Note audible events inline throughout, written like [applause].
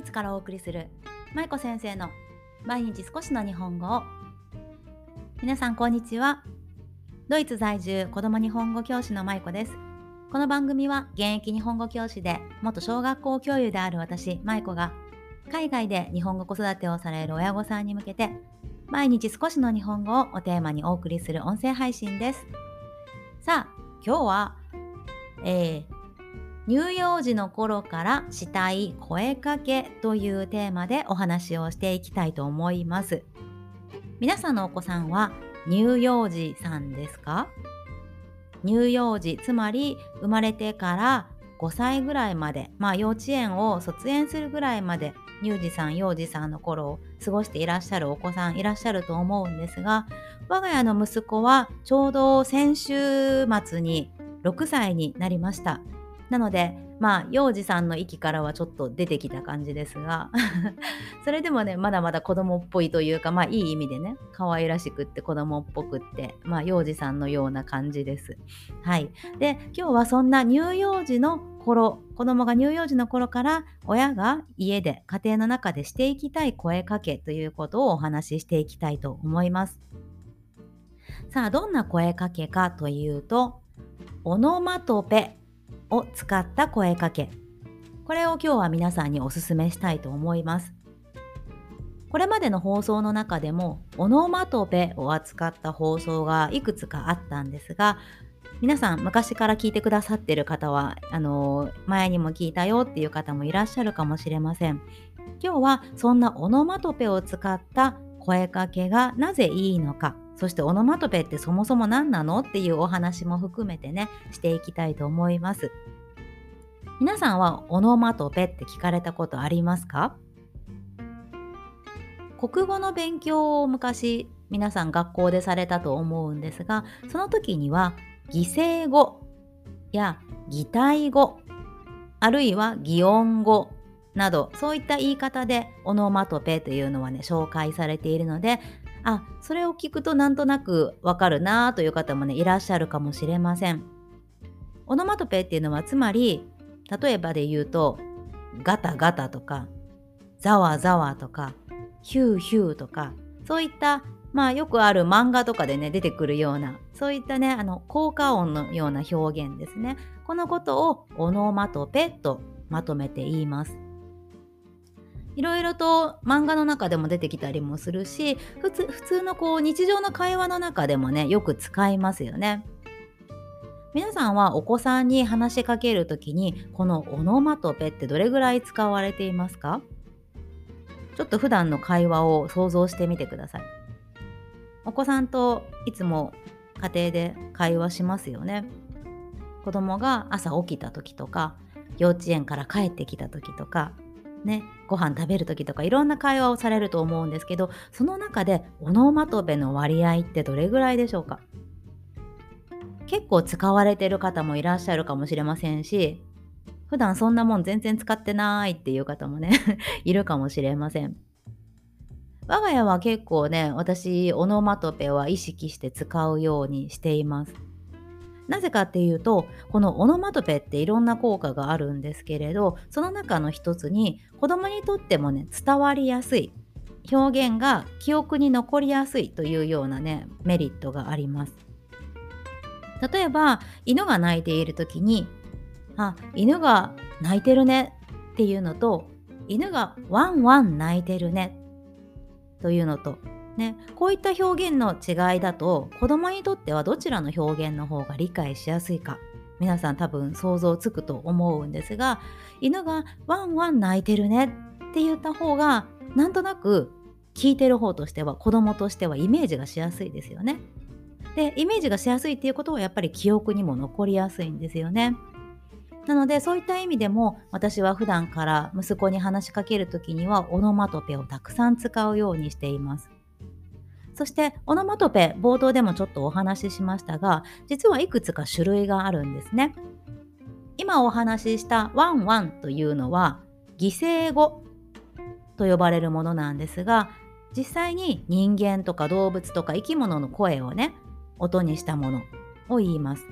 イツからお送りする舞子先生の毎日少しの日本語を。皆さんこんにちは。ドイツ在住子供日本語教師の舞子です。この番組は現役日本語教師で元小学校教諭である私舞子が海外で日本語子育てをされる親御さんに向けて毎日少しの日本語をおテーマにお送りする音声配信です。さあ今日は、えー乳幼児の頃からしたい声かけというテーマでお話をしていきたいと思います。皆さんのお子さんは乳幼児さんですか？乳幼児つまり生まれてから5歳ぐらいまでまあ幼稚園を卒園するぐらいまで乳児さん幼児さんの頃を過ごしていらっしゃるお子さんいらっしゃると思うんですが我が家の息子はちょうど先週末に6歳になりました。なのでまあ幼児さんの域からはちょっと出てきた感じですが [laughs] それでもねまだまだ子供っぽいというかまあいい意味でね可愛らしくって子供っぽくってまあ幼児さんのような感じです。はい。で今日はそんな乳幼児の頃子供が乳幼児の頃から親が家で家庭の中でしていきたい声かけということをお話ししていきたいと思います。さあどんな声かけかというとオノマトペを使った声かけ。これを今日は皆さんにお勧めしたいと思います。これまでの放送の中でもオノマトペを扱った放送がいくつかあったんですが皆さん昔から聞いてくださってる方はあの前にも聞いたよっていう方もいらっしゃるかもしれません。今日はそんなオノマトペを使った声かけがなぜいいのか。そしてオノマトペってそもそも何なのっていうお話も含めてねしていきたいと思います。皆さんはオノマトペって聞かれたことありますか？国語の勉強を昔皆さん学校でされたと思うんですがその時には擬声語や擬態語あるいは擬音語などそういった言い方でオノマトペというのはね紹介されているのであそれを聞くとなんとなくわかるなという方もねいらっしゃるかもしれません。オノマトペっていうのはつまり例えばで言うとガタガタとかザワザワとかヒューヒューとかそういったまあよくある漫画とかでね出てくるようなそういったねあの効果音のような表現ですねこのことをオノマトペとまとめて言いますいろいろと漫画の中でも出てきたりもするし普通普通のこう日常の会話の中でもねよく使いますよね。皆さんはお子さんに話しかける時にこのオノマトペってどれぐらい使われていますか？ちょっと普段の会話を想像してみてください。お子さんといつも家庭で会話しますよね。子供が朝起きた時とか幼稚園から帰ってきた時とかね、ご飯食べる時とかいろんな会話をされると思うんですけどその中でオノマトペの割合ってどれぐらいでしょうか？結構使われてる方もいらっしゃるかもしれませんし普段そんなもん全然使ってないっていう方もね [laughs] いるかもしれません。我が家は結構ね私オノマトペは意識して使うようにしています。なぜかっていうとこのオノマトペっていろんな効果があるんですけれどその中の一つに子供にとってもね伝わりやすい表現が記憶に残りやすいというようなねメリットがあります。例えば犬が鳴いている時に「あ犬が鳴いてるね」っていうのと「犬がワンワン鳴いてるね」というのとね、こういった表現の違いだと子供にとってはどちらの表現の方が理解しやすいか皆さん多分想像つくと思うんですが犬がワンワン泣いてるねって言った方がなんとなく聞いてる方としては子供としてはイメージがしやすいですよね。でイメージがしやすいっていうことはやっぱり記憶にも残りやすいんですよね。なのでそういった意味でも私は普段から息子に話しかける時にはオノマトペをたくさん使うようにしています。そしてオノマトペ冒頭でもちょっとお話ししましたが実はいくつか種類があるんですね。今お話ししたワンワンというのは擬声語と呼ばれるものなんですが実際に人間とか動物とか生き物の声をね音にしたものを言います。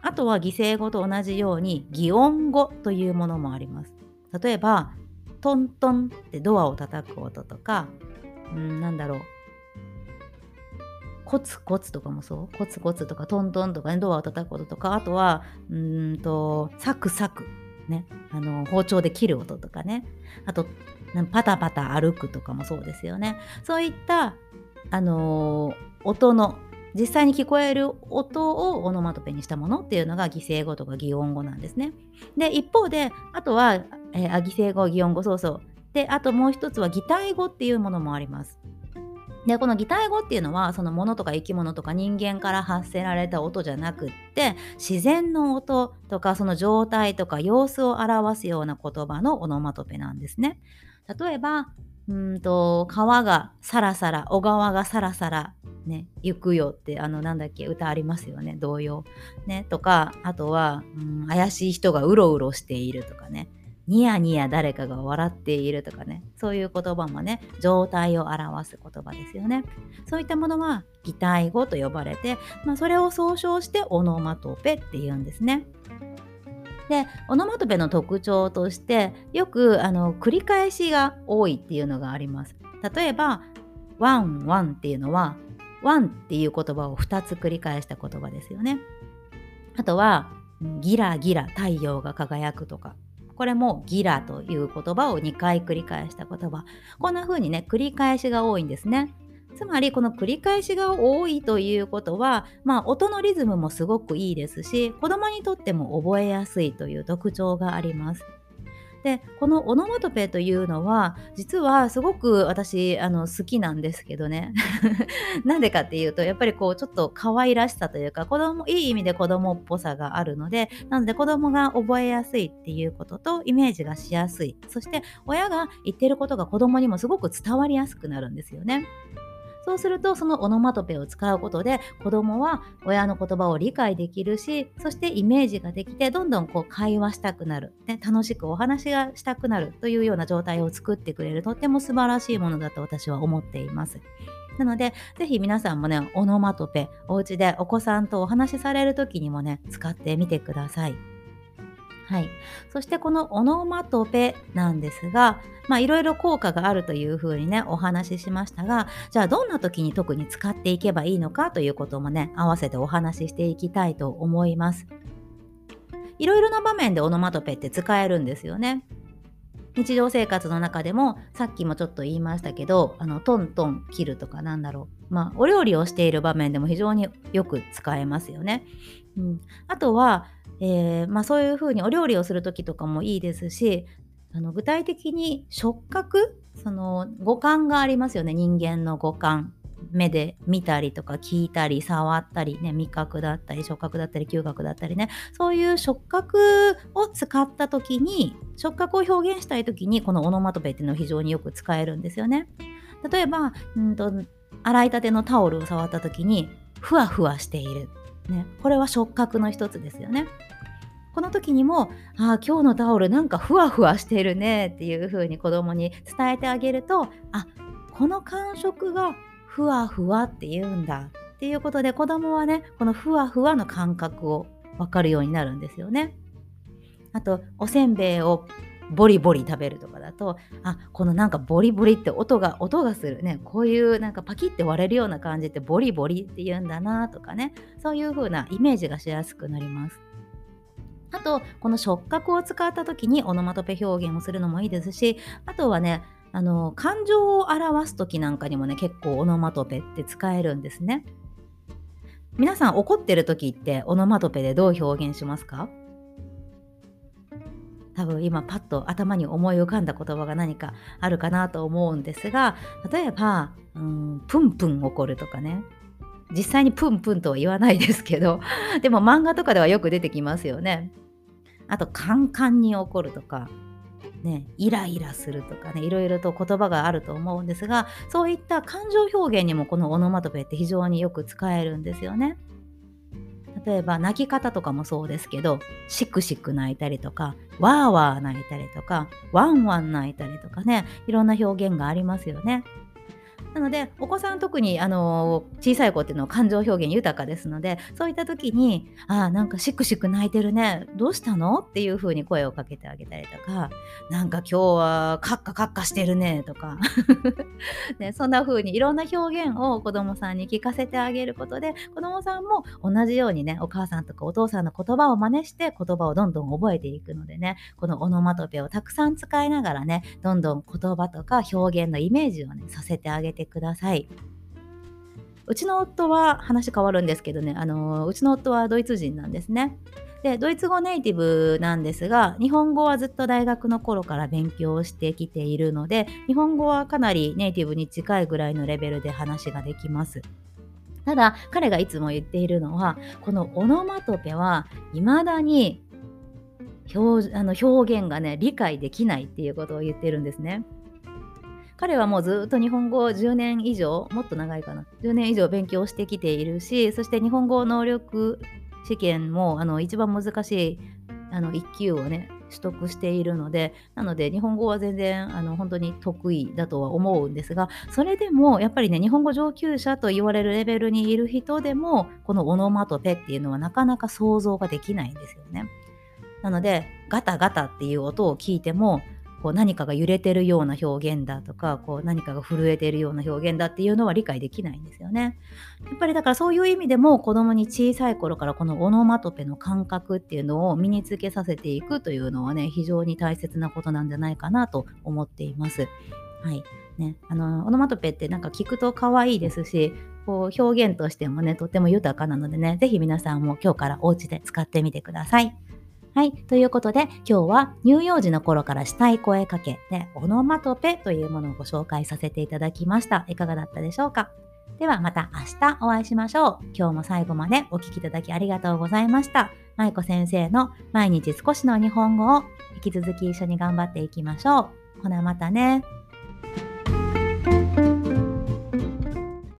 あとは擬声語と同じように擬音語というものもあります。例えばトントンってドアを叩く音とか、うん、なんだろう。コツコツとかもそう？コツコツとかトントンとかねドアを叩く音ととか。あとはうんとサクサク。ね。あの包丁で切る音とかね。あとパタパタ歩くとかもそうですよね。そういったあの、音の実際に聞こえる音をオノマトペにしたものっていうのが擬声語とか擬音語なんですね。で一方であとは、えー、擬声語擬音語そうそう。であともう一つは擬態語っていうものもあります。でこの擬態語っていうのはその物とか生き物とか人間から発せられた音じゃなくって自然の音とかその状態とか様子を表すような言葉のオノマトペなんですね。例えばうんと川がサラサラ小川がサラサラね行くよってあのなんだっけ歌ありますよね童謡ねとかあとは、うん、怪しい人がうろうろしているとかねニヤニヤ誰かが笑っているとかね。そういう言葉もね状態を表す言葉ですよね。そういったものは擬態語と呼ばれて、まあ、それを総称してオノマトペっていうんですね。でオノマトペの特徴としてよくあの繰り返しが多いっていうのがあります。例えばワンワンっていうのはワンっていう言葉を2つ繰り返した言葉ですよね。あとはギラギラ太陽が輝くとか。これもギラという言葉を2回繰り返した言葉こんな風にね繰り返しが多いんですねつまりこの繰り返しが多いということは、まあ、音のリズムもすごくいいですし子供にとっても覚えやすいという特徴があります。でこのオノマトペというのは実はすごく私あの好きなんですけどね [laughs] なんでかっていうとやっぱりこうちょっと可愛らしさというか子供いい意味で子供っぽさがあるのでなので子供が覚えやすいっていうこととイメージがしやすいそして親が言ってることが子供にもすごく伝わりやすくなるんですよね。そうするとそのオノマトペを使うことで子供は親の言葉を理解できるしそしてイメージができてどんどんこう会話したくなる、ね、楽しくお話がしたくなるというような状態を作ってくれるとっても素晴らしいものだと私は思っています。なので、ぜひ皆さんもね、オノマトペ、お家でお子さんとお話しされる時にもね、使ってみてください。はい、そしてこのオノマトペなんですがいろいろ効果があるというふうにねお話ししましたがじゃあどんな時に特に使っていけばいいのかということもね合わせてお話ししていきたいと思います。いろいろな場面でオノマトペって使えるんですよね。日常生活の中でもさっきもちょっと言いましたけどあのトントン切るとかなんだろうまあお料理をしている場面でも非常によく使えますよね。うん、あとはえー、まあ、そういうふうにお料理をする時とかもいいですしあの具体的に触覚その五感がありますよね。人間の五感目で見たりとか聞いたり触ったりね味覚だったり触覚だったり嗅覚だったりね。そういう触覚を使った時に触覚を表現したい時にこのオノマトペっていうのを非常によく使えるんですよね。例えばんと洗いたてのタオルを触った時にふわふわしている。ね、これは触覚の一つですよね。この時にも「ああ今日のタオルなんかふわふわしてるね」っていう風に子供に伝えてあげると「あこの感触がふわふわって言うんだ」っていうことで子供はねこのふわふわの感覚を分かるようになるんですよね。あとおせんべいをボリボリ食べるとかだとあこのなんかボリボリって音が音がするねこういうなんかパキって割れるような感じってボリボリって言うんだなとかねそういう風なイメージがしやすくなります。あとこの触覚を使った時にオノマトペ表現をするのもいいですしあとはねあの感情を表す時なんかにもね結構オノマトペって使えるんですね。皆さん怒ってる時ってオノマトペでどう表現しますか？多分今パッと頭に思い浮かんだ言葉が何かあるかなと思うんですが例えば、うん、プンプン怒るとかね実際にプンプンとは言わないですけど [laughs] でも漫画とかではよく出てきますよね。あとカンカンに怒るとかね、イライラするとかねいろいろと言葉があると思うんですがそういった感情表現にもこのオノマトペって非常によく使えるんですよね。例えば泣き方とかもそうですけどシクシク泣いたりとかワーワー泣いたりとかワンワン泣いたりとかねいろんな表現がありますよね。なのでお子さん特にあの小さい子っていうのは感情表現豊かですのでそういった時に「ああなんかしくしく泣いてるねどうしたの?」っていう風に声をかけてあげたりとか「なんか今日はカッカカッカしてるね」とか [laughs] ね、そんな風にいろんな表現を子どもさんに聞かせてあげることで子どもさんも同じようにねお母さんとかお父さんの言葉を真似して言葉をどんどん覚えていくのでねこのオノマトペをたくさん使いながらねどんどん言葉とか表現のイメージをねさせてあげててください。うちの夫は話変わるんですけどね、あのうちの夫はドイツ人なんですね。でドイツ語ネイティブなんですが日本語はずっと大学の頃から勉強してきているので日本語はかなりネイティブに近いぐらいのレベルで話ができます。ただ彼がいつも言っているのはこのオノマトペは未だに表あの表現がね理解できないっていうことを言ってるんですね。彼はもうずっと日本語を10年以上もっと長いかな10年以上勉強してきているしそして日本語能力試験もあの一番難しいあの1級をね取得しているのでなので日本語は全然あの本当に得意だとは思うんですがそれでもやっぱりね日本語上級者と言われるレベルにいる人でもこのオノマトペっていうのはなかなか想像ができないんですよね。なのでガタガタっていう音を聞いてもこう何かが揺れてるような表現だとかこう何かが震えてるような表現だっていうのは理解できないんですよね。やっぱりだからそういう意味でも子供に小さい頃からこのオノマトペの感覚っていうのを身につけさせていくというのはね非常に大切なことなんじゃないかなと思っています。はいね、あのオノマトペってなんか聞くと可愛いですしこう表現としてもねとっても豊かなのでね是非皆さんも今日からお家で使ってみてください。はい。ということで、今日は乳幼児の頃からしたい声かけで、オノマトペというものをご紹介させていただきました。いかがだったでしょうか？ではまた明日お会いしましょう。今日も最後までお聴きいただきありがとうございました。舞子先生の毎日少しの日本語を引き続き一緒に頑張っていきましょう。ほなまたね。